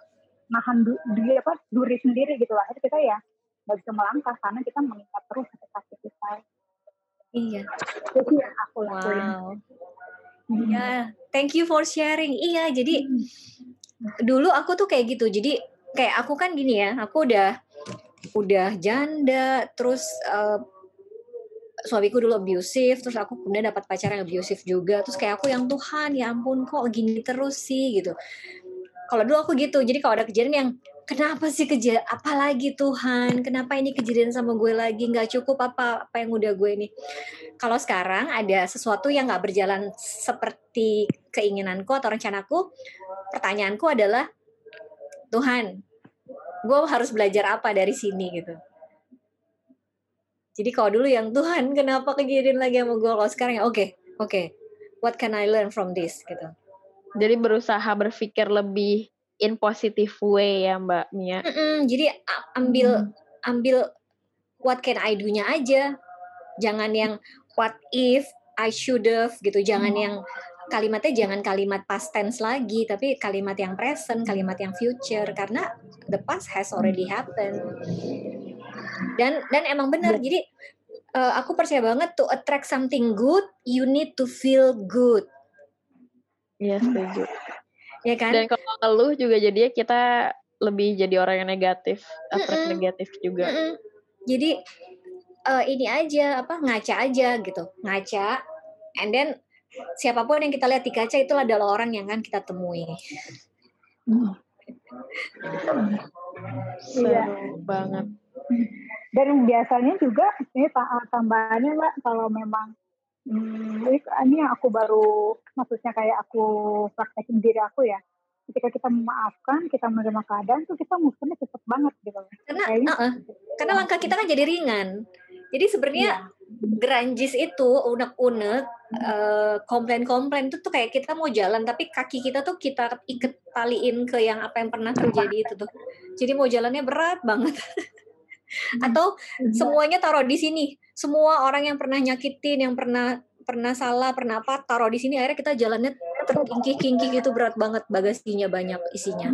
E: nahan du, apa duri sendiri gitu lah akhirnya kita ya nggak bisa melangkah karena kita mengikat terus sakit hati kita
B: Iya.
E: itu sih yang aku lakuin
B: Wow.
E: Hmm.
B: Ya, thank you for sharing. Iya, jadi dulu aku tuh kayak gitu. Jadi kayak aku kan gini ya, aku udah udah janda, terus eh, suamiku dulu abusive, terus aku kemudian dapat pacar yang abusive juga. Terus kayak aku yang Tuhan, ya ampun kok gini terus sih gitu. Kalau dulu aku gitu. Jadi kalau ada kejadian yang kenapa sih kejadian apalagi Tuhan? Kenapa ini kejadian sama gue lagi? Nggak cukup apa apa yang udah gue ini? Kalau sekarang ada sesuatu yang nggak berjalan seperti keinginanku atau rencanaku pertanyaanku adalah Tuhan gue harus belajar apa dari sini? Gitu. Jadi kalau dulu yang Tuhan kenapa kejadian lagi sama gue kalau sekarang ya oke oke what can I learn from this? Gitu.
A: Jadi berusaha berpikir lebih in positive way ya Mbak Mia.
B: Mm-mm, jadi a- ambil ambil what can I do-nya aja. Jangan yang what if I should have gitu. Jangan yang kalimatnya jangan kalimat past tense lagi, tapi kalimat yang present, kalimat yang future karena the past has already happened. Dan dan emang benar. Jadi eh, aku percaya banget to attract something good, you need to feel good,
A: Iya setuju.
B: Ya kan?
A: Dan kalau ngeluh juga jadinya kita lebih jadi orang yang negatif, attract
B: Mm-mm.
A: negatif juga.
B: Mm-mm. Jadi eh, ini aja apa ngaca aja gitu, ngaca, and then siapa pun yang kita lihat di kaca itu adalah orang yang kan kita temui.
A: Seru
E: Iya.
A: banget.
E: dan biasanya juga ini ta- tambahannya mbak kalau memang hmm, ini, yang aku baru maksudnya kayak aku praktekin diri aku ya ketika kita memaafkan kita menerima keadaan tuh kita move-nya cepet banget gitu
B: Karena
E: Kayaknya
B: uh-uh, karena langkah kita kan jadi ringan. Jadi sebenarnya geranjis itu unek-unek eh, komplain-komplain itu tuh kayak kita mau jalan tapi kaki kita tuh kita iket taliin ke yang apa yang pernah terjadi itu tuh. Jadi mau jalannya berat banget. Atau semuanya taruh di sini. Semua orang yang pernah nyakitin, yang pernah pernah salah, pernah apa, taruh di sini. Akhirnya kita jalannya terkingkih-kingkih gitu berat banget, bagasinya banyak isinya.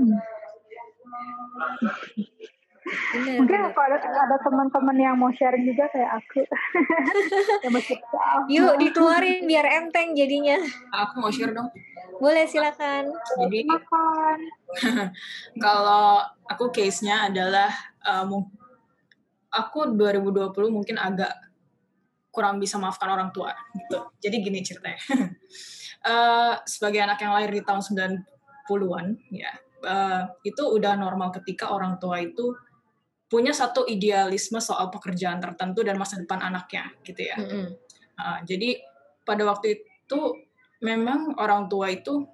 B: Bener,
E: mungkin
B: bener.
E: kalau ada, ada teman-teman yang mau sharing juga kayak aku
B: Yuk dikeluarin biar enteng jadinya.
F: Aku mau share dong.
B: Boleh silakan.
F: Jadi
E: makan
F: kalau aku case-nya adalah uh, aku 2020 mungkin agak kurang bisa maafkan orang tua gitu. Jadi gini ceritanya. Eh, sebagai anak yang lahir di tahun 90-an ya, eh, itu udah normal ketika orang tua itu punya satu idealisme soal pekerjaan tertentu dan masa depan anaknya gitu ya.
B: Mm-mm.
F: Uh, jadi pada waktu itu memang orang tua itu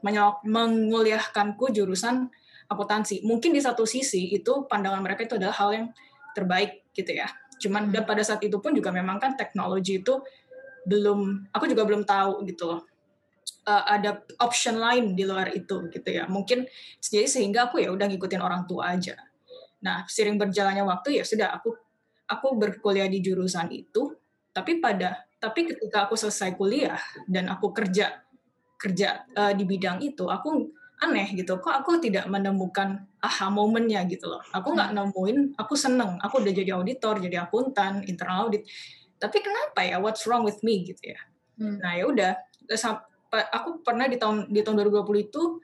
F: menguliahkanku jurusan akuntansi. Mungkin di satu sisi itu pandangan mereka itu adalah hal yang terbaik gitu ya. Cuman dan pada saat itu pun juga memang kan teknologi itu belum aku juga belum tahu gitu loh. Uh, ada option lain di luar itu gitu ya. Mungkin jadi sehingga aku ya udah ngikutin orang tua aja. Nah, sering berjalannya waktu ya sudah aku aku berkuliah di jurusan itu, tapi pada tapi ketika aku selesai kuliah dan aku kerja kerja eh, di bidang itu, aku aneh gitu. Kok aku tidak menemukan aha momennya gitu loh. Aku nggak nemuin, aku seneng. Aku udah jadi auditor, jadi akuntan, internal audit. Tapi kenapa ya? What's wrong with me gitu ya?
B: Hmm.
F: Nah ya udah. Aku pernah di tahun di tahun 2020 itu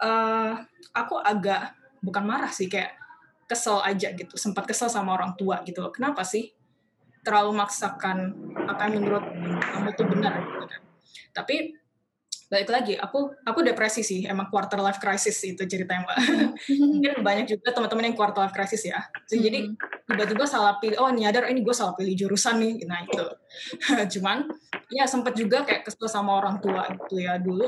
F: uh, aku agak bukan marah sih kayak kesel aja gitu sempat kesel sama orang tua gitu loh kenapa sih terlalu maksakan apa yang menurut kamu itu benar gitu kan tapi balik lagi aku aku depresi sih emang quarter life crisis itu ceritanya mbak. Mungkin banyak juga teman-teman yang quarter life crisis ya. Jadi tiba-tiba salah pilih oh nyadar oh, ini gue salah pilih jurusan nih. Nah itu. Cuman ya sempat juga kayak kesel sama orang tua gitu ya dulu.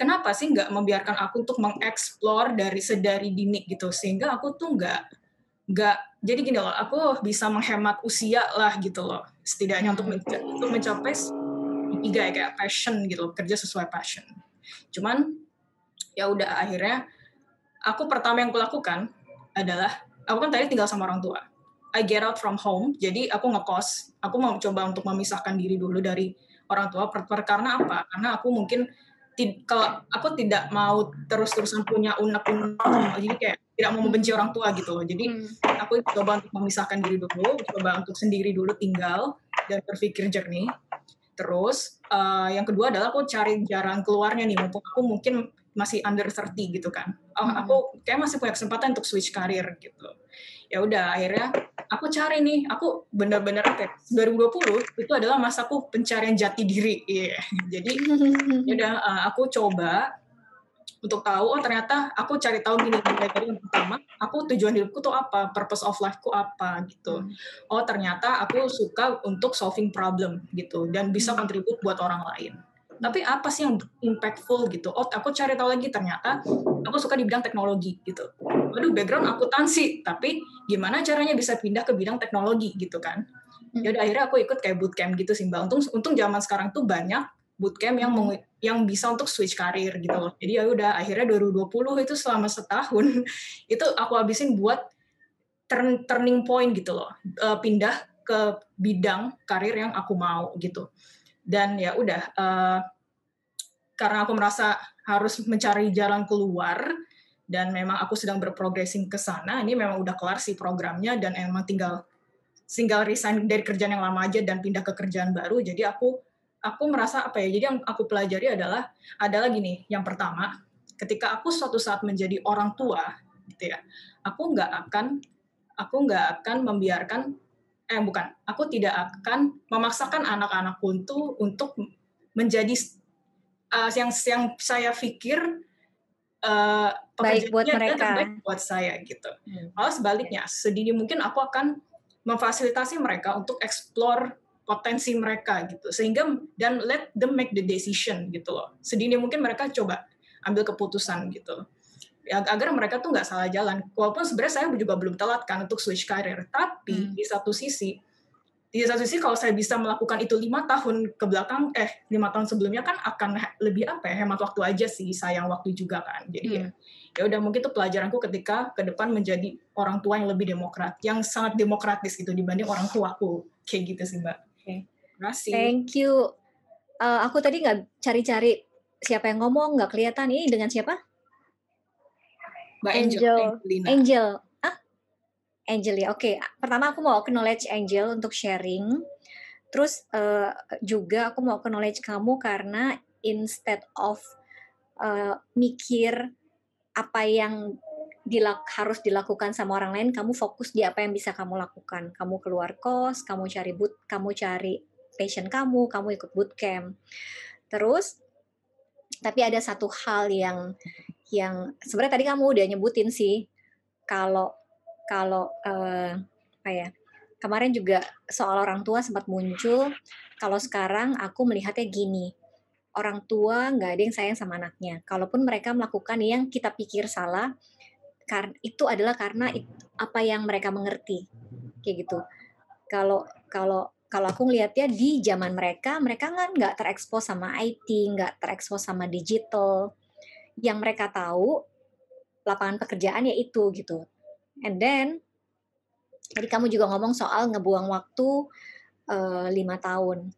F: Kenapa sih nggak membiarkan aku untuk mengeksplor dari sedari dini gitu? Sehingga aku tuh nggak nggak jadi gini loh aku bisa menghemat usia lah gitu loh setidaknya untuk mencapai tiga ya kayak passion gitu kerja sesuai passion. Cuman ya udah akhirnya aku pertama yang kulakukan adalah aku kan tadi tinggal sama orang tua. I get out from home jadi aku ngekos. Aku mau coba untuk memisahkan diri dulu dari orang tua per, per karena apa? Karena aku mungkin kalau aku tidak mau terus-terusan punya unek-unek jadi kayak tidak mau membenci orang tua gitu loh. Jadi hmm. aku coba untuk memisahkan diri dulu coba untuk sendiri dulu tinggal dan berpikir jernih Terus uh, yang kedua adalah aku cari jalan keluarnya nih, mumpung aku mungkin masih under 30 gitu kan. Oh, hmm. Aku kayak masih punya kesempatan untuk switch karir gitu. Ya udah akhirnya aku cari nih, aku benar-benar apa 2020 itu adalah masaku pencarian jati diri. Yeah. Jadi ya udah uh, aku coba untuk tahu oh ternyata aku cari tahu gini dari yang pertama aku tujuan hidupku tuh apa purpose of lifeku apa gitu hmm. oh ternyata aku suka untuk solving problem gitu dan bisa hmm. kontribut buat orang lain tapi apa sih yang impactful gitu oh aku cari tahu lagi ternyata aku suka di bidang teknologi gitu waduh background akuntansi tapi gimana caranya bisa pindah ke bidang teknologi gitu kan hmm. ya udah akhirnya aku ikut kayak bootcamp gitu sih mbak untung untung zaman sekarang tuh banyak bootcamp yang meng, yang bisa untuk switch karir gitu loh. Jadi ya udah akhirnya 2020 itu selama setahun itu aku habisin buat turn, turning point gitu loh. Uh, pindah ke bidang karir yang aku mau gitu. Dan ya udah uh, karena aku merasa harus mencari jalan keluar dan memang aku sedang berprogressing ke sana. Ini memang udah kelar sih programnya dan emang tinggal tinggal resign dari kerjaan yang lama aja dan pindah ke kerjaan baru. Jadi aku aku merasa apa ya? Jadi yang aku pelajari adalah adalah gini. Yang pertama, ketika aku suatu saat menjadi orang tua, gitu ya, aku nggak akan aku nggak akan membiarkan eh bukan, aku tidak akan memaksakan anak-anakku untuk untuk menjadi uh, yang yang saya pikir uh,
B: baik buat mereka
F: baik buat saya gitu. Hmm. Malah sebaliknya, sedini mungkin aku akan memfasilitasi mereka untuk explore potensi mereka gitu. Sehingga dan let them make the decision gitu loh. Sedini mungkin mereka coba ambil keputusan gitu. Ya, agar mereka tuh nggak salah jalan. Walaupun sebenarnya saya juga belum telat kan untuk switch career tapi hmm. di satu sisi di satu sisi kalau saya bisa melakukan itu lima tahun ke belakang eh lima tahun sebelumnya kan akan lebih apa ya hemat waktu aja sih sayang waktu juga kan. Jadi hmm. ya udah mungkin itu pelajaranku ketika ke depan menjadi orang tua yang lebih demokrat yang sangat demokratis gitu dibanding orang tuaku. Kayak gitu sih mbak
B: Terima Thank you. Uh, aku tadi nggak cari-cari siapa yang ngomong, nggak kelihatan. Ini dengan siapa?
F: Mbak Angel.
B: Angel. Angel. Ah? Angel ya. Oke. Okay. Pertama aku mau acknowledge Angel untuk sharing. Terus uh, juga aku mau acknowledge kamu karena instead of uh, mikir apa yang dilak harus dilakukan sama orang lain, kamu fokus di apa yang bisa kamu lakukan. Kamu keluar kos, kamu cari boot, kamu cari passion kamu, kamu ikut bootcamp. Terus tapi ada satu hal yang yang sebenarnya tadi kamu udah nyebutin sih kalau kalau uh, apa ya kemarin juga soal orang tua sempat muncul kalau sekarang aku melihatnya gini orang tua nggak ada yang sayang sama anaknya kalaupun mereka melakukan yang kita pikir salah karena itu adalah karena apa yang mereka mengerti kayak gitu kalau kalau kalau aku ngelihatnya di zaman mereka mereka kan nggak terekspos sama IT nggak terekspos sama digital. Yang mereka tahu lapangan pekerjaan ya itu gitu. And then jadi kamu juga ngomong soal ngebuang waktu uh, lima tahun.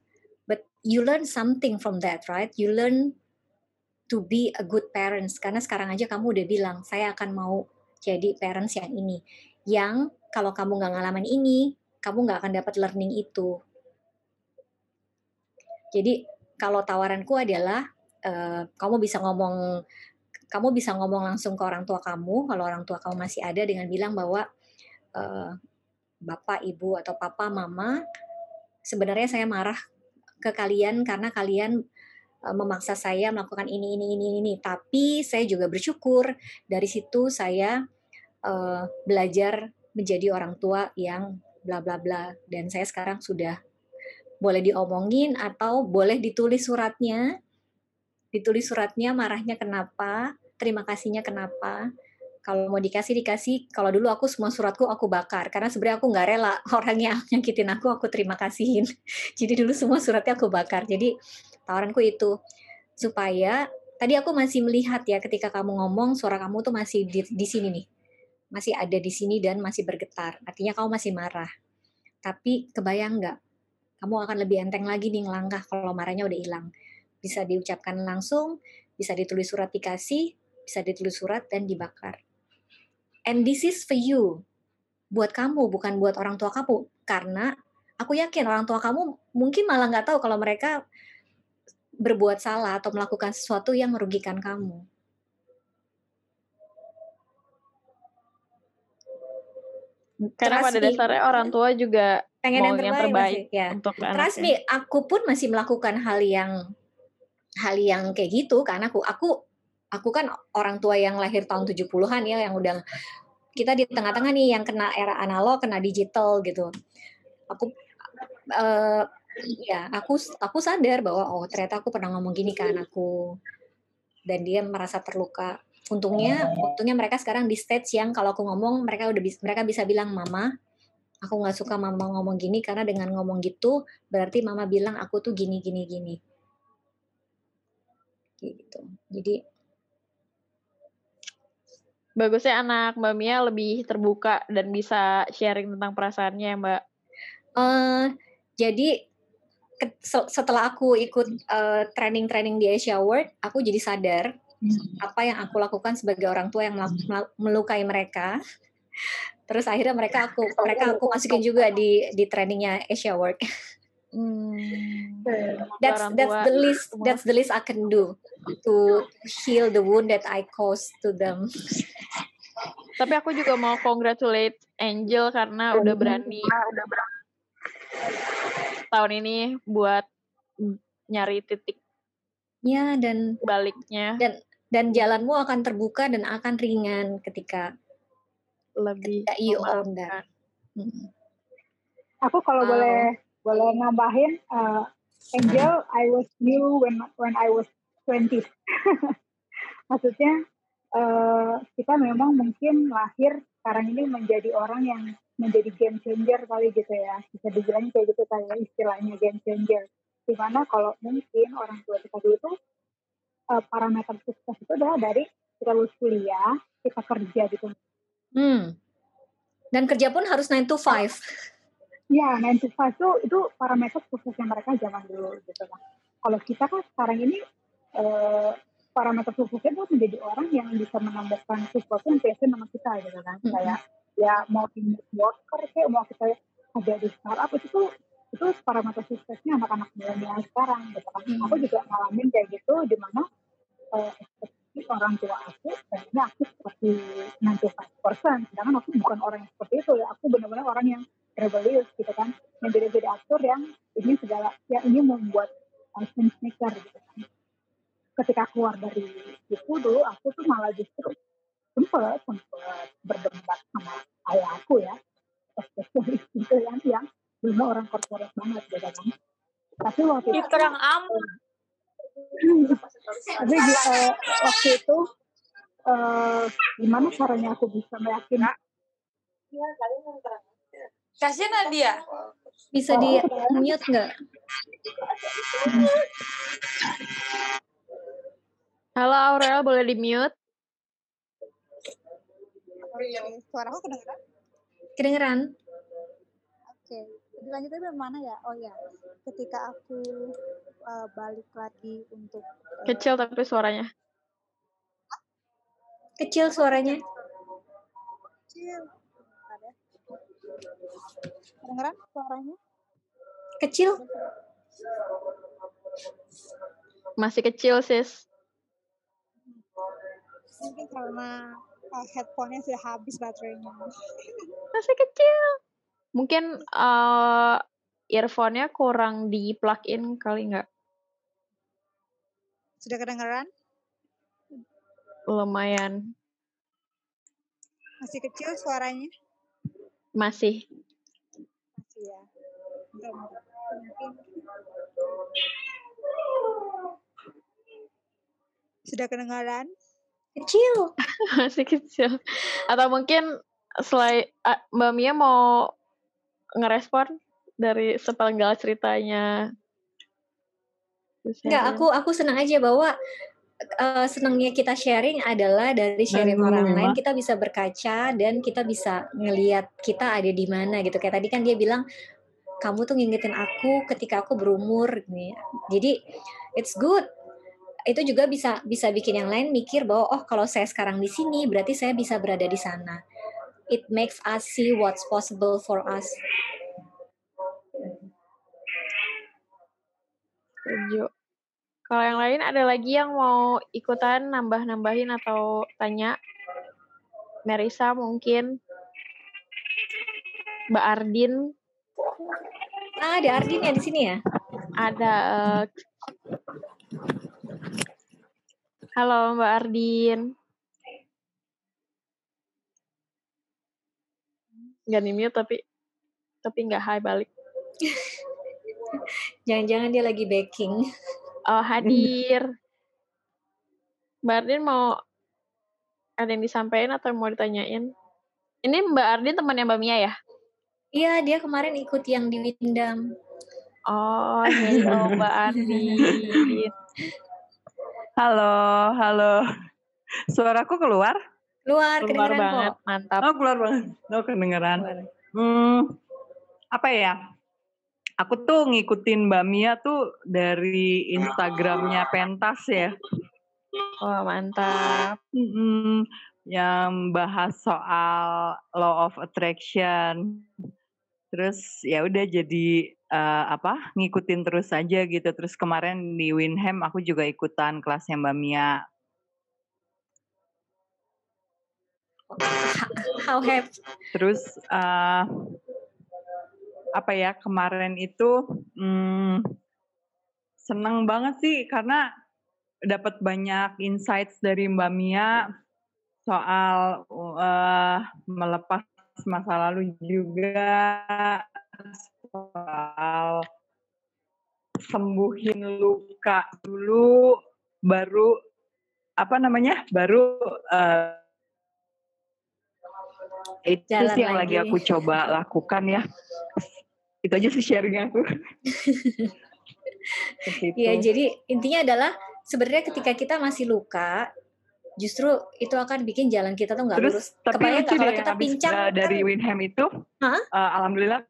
B: But you learn something from that right? You learn to be a good parents. Karena sekarang aja kamu udah bilang saya akan mau jadi parents yang ini. Yang kalau kamu nggak ngalamin ini, kamu nggak akan dapat learning itu. Jadi kalau tawaranku adalah uh, kamu bisa ngomong kamu bisa ngomong langsung ke orang tua kamu kalau orang tua kamu masih ada dengan bilang bahwa uh, bapak, ibu atau papa, mama sebenarnya saya marah ke kalian karena kalian uh, memaksa saya melakukan ini ini ini ini tapi saya juga bersyukur dari situ saya uh, belajar menjadi orang tua yang bla bla bla. Dan saya sekarang sudah boleh diomongin atau boleh ditulis suratnya. Ditulis suratnya marahnya kenapa terima kasihnya kenapa. Kalau mau dikasih dikasih. Kalau dulu aku semua suratku aku bakar karena sebenarnya aku nggak rela orang yang nyakitin aku aku terima kasihin. Jadi dulu semua suratnya aku bakar. Jadi tawaranku itu supaya tadi aku masih melihat ya ketika kamu ngomong suara kamu tuh masih di, di sini nih masih ada di sini dan masih bergetar artinya kamu masih marah tapi kebayang nggak kamu akan lebih enteng lagi nih ngelangkah kalau marahnya udah hilang bisa diucapkan langsung bisa ditulis surat dikasih bisa ditulis surat dan dibakar. And this is for you. Buat kamu, bukan buat orang tua kamu. Karena aku yakin orang tua kamu mungkin malah nggak tahu kalau mereka berbuat salah atau melakukan sesuatu yang merugikan kamu.
A: Karena pada dasarnya orang tua juga
B: pengen yang terbaik, yang terbaik masih, ya.
A: untuk
B: Trust me, aku pun masih melakukan hal yang hal yang kayak gitu karena aku aku aku kan orang tua yang lahir tahun 70-an ya yang udah kita di tengah-tengah nih yang kena era analog, kena digital gitu. Aku uh, ya aku aku sadar bahwa oh ternyata aku pernah ngomong gini ke anakku dan dia merasa terluka. Untungnya untungnya mereka sekarang di stage yang kalau aku ngomong mereka udah bisa mereka bisa bilang mama aku nggak suka mama ngomong gini karena dengan ngomong gitu berarti mama bilang aku tuh gini gini gini gitu. Jadi
A: bagusnya anak Mbak Mia lebih terbuka dan bisa sharing tentang perasaannya Mbak.
B: Uh, jadi setelah aku ikut uh, training-training di Asia World, aku jadi sadar. Apa yang aku lakukan sebagai orang tua yang melukai mereka. Terus akhirnya mereka aku mereka aku masukin juga di di trainingnya Asia World. Hmm. That's that's the least that's the least I can do to heal the wound that I caused to them.
A: Tapi aku juga mau congratulate Angel karena udah berani tahun ini buat nyari titik
B: ya dan
A: baliknya
B: dan dan jalanmu akan terbuka dan akan ringan ketika
A: lebih
B: ketika you own that.
E: Hmm. Aku kalau wow. boleh boleh nambahin uh, Angel I was new when when I was 20 maksudnya uh, kita memang mungkin lahir sekarang ini menjadi orang yang menjadi game changer kali gitu ya bisa dibilang kayak gitu kayak istilahnya game changer di mana kalau mungkin orang tua kita dulu tuh uh, parameter sukses itu adalah dari kita lulus kuliah kita kerja gitu
B: hmm. dan kerja pun harus 9 to 5
E: Iya, 9 to 5 itu, itu parameter suksesnya mereka zaman dulu gitu kan. Kalau kita kan sekarang ini eh, parameter suksesnya itu menjadi orang yang bisa menambahkan sesuatu yang passion sama kita gitu kan. Hmm. Kayak ya mau di worker kayak mau kita ada di startup itu tuh itu parameter suksesnya anak-anak milenial sekarang gitu kan. Hmm. Aku juga ngalamin kayak gitu di mana eh, orang tua aku kayaknya aku seperti 95 persen sedangkan aku bukan orang yang seperti itu ya. Aku benar-benar orang yang rebellious gitu kan. Yang beda-beda aktor yang ini segala yang ini membuat uh, sense maker gitu kan. Ketika keluar dari itu dulu aku tuh malah justru sempet sempet berdebat sama ayah aku ya. Spesialis gitu yang yang dulu orang korporat banget gitu kan. Tapi waktu itu
B: kurang aman
E: tapi uh, waktu itu uh, gimana caranya aku bisa meyakinkan
B: Iya, Kasian Nadia. Bisa di mute nggak?
A: Halo Aurel, boleh di mute?
G: Suara aku kedengeran?
B: Kedengeran.
G: Oke, dilanjutnya dari mana ya? Oh ya, ketika aku uh, balik lagi untuk
A: uh, kecil tapi suaranya.
B: Kecil suaranya.
G: Kecil. Kedengeran suaranya?
B: Kecil.
A: Masih kecil, sis.
G: Mungkin karena uh, headphone-nya sudah habis baterainya.
A: Masih kecil. Mungkin uh, earphone-nya kurang di plug in kali nggak?
G: Sudah kedengaran?
A: Lumayan.
G: Masih kecil suaranya?
A: Masih.
G: Masih ya. Bentar, bentar. Mungkin sudah kedengaran?
B: Kecil.
A: Masih kecil. Atau mungkin selain ah, Mbak Mia mau ngerespon dari sepenggal ceritanya.
B: Enggak, aku aku senang aja bahwa uh, senangnya kita sharing adalah dari sharing orang lain kita bisa berkaca dan kita bisa ngelihat kita ada di mana gitu. Kayak tadi kan dia bilang kamu tuh ngingetin aku ketika aku berumur nih. Jadi it's good. Itu juga bisa bisa bikin yang lain mikir bahwa oh kalau saya sekarang di sini berarti saya bisa berada di sana. It makes us see what's possible for us.
A: Setuju. Kalau yang lain ada lagi yang mau ikutan nambah-nambahin atau tanya? Merisa mungkin. Mbak Ardin.
B: Ah, ada Ardin ya di sini ya?
A: Ada. Uh... Halo Mbak Ardin. Gak di mute tapi tapi nggak hai balik.
B: Jangan-jangan dia lagi baking.
A: Oh, hadir. Mbak Ardin mau ada yang disampaikan atau mau ditanyain? Ini Mbak Ardin temannya Mbak Mia ya?
B: Iya, dia kemarin ikut yang di Windam.
A: Oh, hello Mbak Ardin.
H: Halo, halo. Suaraku keluar?
B: Keluar,
A: keluar banget,
B: kok.
A: mantap.
H: Oh, keluar banget. Oh, kedengeran. Hmm, apa ya? Aku tuh ngikutin Mbak Mia tuh dari Instagramnya Pentas ya.
A: Wah, mantap.
H: Mm-mm, yang bahas soal law of attraction. Terus ya udah jadi uh, apa? ngikutin terus aja gitu. Terus kemarin di Winham aku juga ikutan kelasnya Mbak Mia.
B: How have
H: Terus uh, apa ya kemarin itu hmm, seneng banget sih karena dapat banyak insights dari Mbak Mia soal uh, melepas masa lalu juga soal sembuhin luka dulu baru apa namanya baru uh, itu
B: Jalan
H: sih yang lagi.
B: lagi.
H: aku coba lakukan ya itu aja sih sharing aku
B: Iya, jadi intinya adalah sebenarnya ketika kita masih luka, justru itu akan bikin jalan kita tuh nggak lurus.
H: tapi
B: Kebayang
H: lucu
B: kalau kita pincang
H: uh, dari
B: kan?
H: Winham itu,
B: Hah?
H: uh, alhamdulillah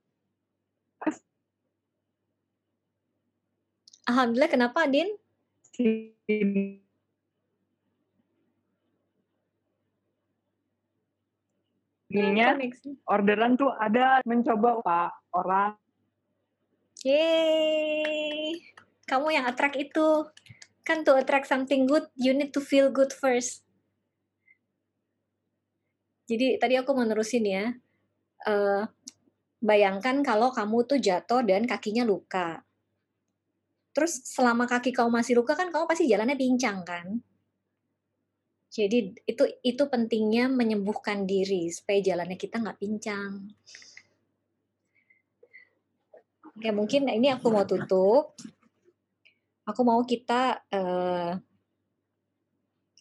B: Alhamdulillah kenapa, Din?
H: Ininya
B: Koneksi.
H: orderan tuh ada mencoba pak orang
B: Yeay. Kamu yang attract itu. Kan to attract something good, you need to feel good first. Jadi tadi aku menerusin ya. Eh, bayangkan kalau kamu tuh jatuh dan kakinya luka. Terus selama kaki kamu masih luka kan kamu pasti jalannya pincang kan? Jadi itu itu pentingnya menyembuhkan diri supaya jalannya kita nggak pincang. Oke, mungkin ini aku mau tutup. Aku mau kita, eh,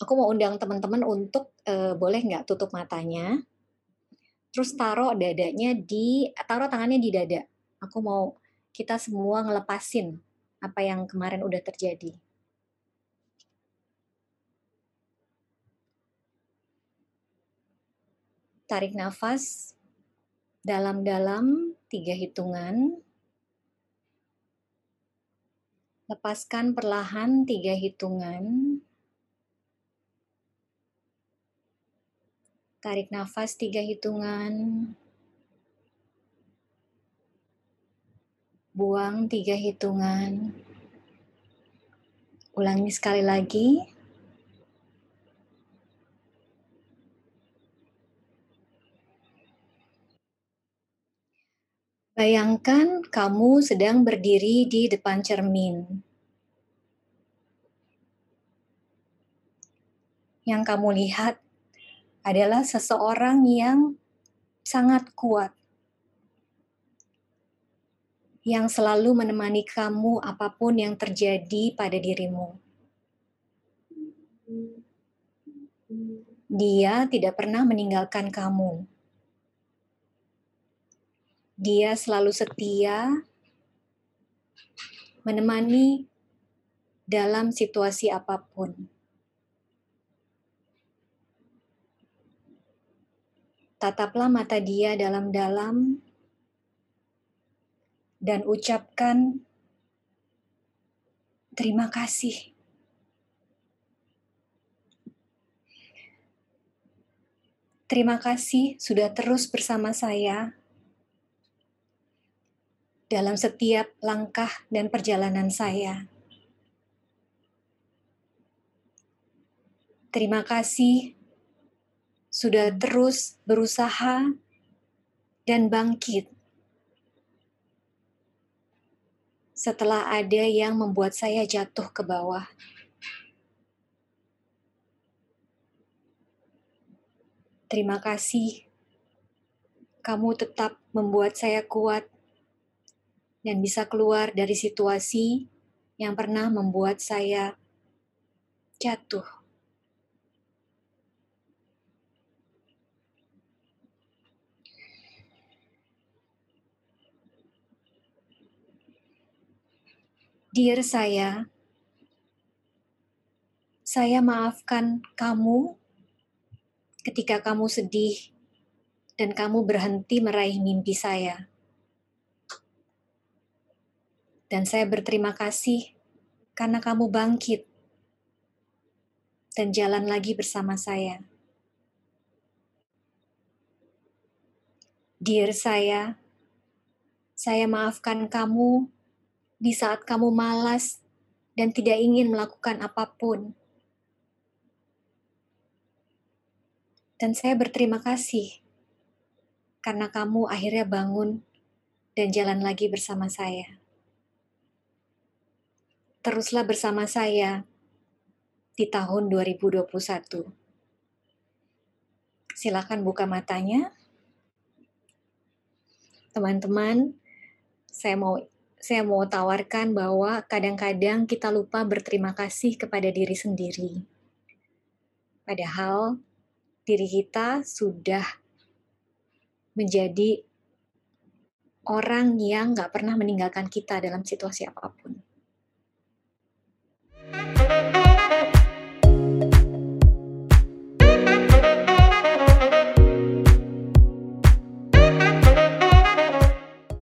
B: aku mau undang teman-teman untuk eh, boleh nggak tutup matanya, terus taruh dadanya di, taruh tangannya di dada. Aku mau kita semua ngelepasin apa yang kemarin udah terjadi. Tarik nafas dalam-dalam tiga hitungan. Lepaskan perlahan tiga hitungan. Tarik nafas tiga hitungan. Buang tiga hitungan. Ulangi sekali lagi. Bayangkan kamu sedang berdiri di depan cermin. Yang kamu lihat adalah seseorang yang sangat kuat, yang selalu menemani kamu apa pun yang terjadi pada dirimu. Dia tidak pernah meninggalkan kamu dia selalu setia menemani dalam situasi apa pun. Tataplah mata dia dalam-dalam dan ucapkan terima kasih. Terima kasih sudah terus bersama saya dalam setiap langkah dan perjalanan saya. Terima kasih sudah terus berusaha dan bangkit setelah ada yang membuat saya jatuh ke bawah. Terima kasih, kamu tetap membuat saya kuat dan bisa keluar dari situasi yang pernah membuat saya jatuh. Dear saya, saya maafkan kamu ketika kamu sedih dan kamu berhenti meraih mimpi saya. Dan saya berterima kasih karena kamu bangkit dan jalan lagi bersama saya. Dear saya, saya maafkan kamu di saat kamu malas dan tidak ingin melakukan apa pun. Dan saya berterima kasih karena kamu akhirnya bangun dan jalan lagi bersama saya teruslah bersama saya di tahun 2021. Silakan buka matanya. Teman-teman, saya mau saya mau tawarkan bahwa kadang-kadang kita lupa berterima kasih kepada diri sendiri. Padahal diri kita sudah menjadi orang yang nggak pernah meninggalkan kita dalam situasi apa pun. Música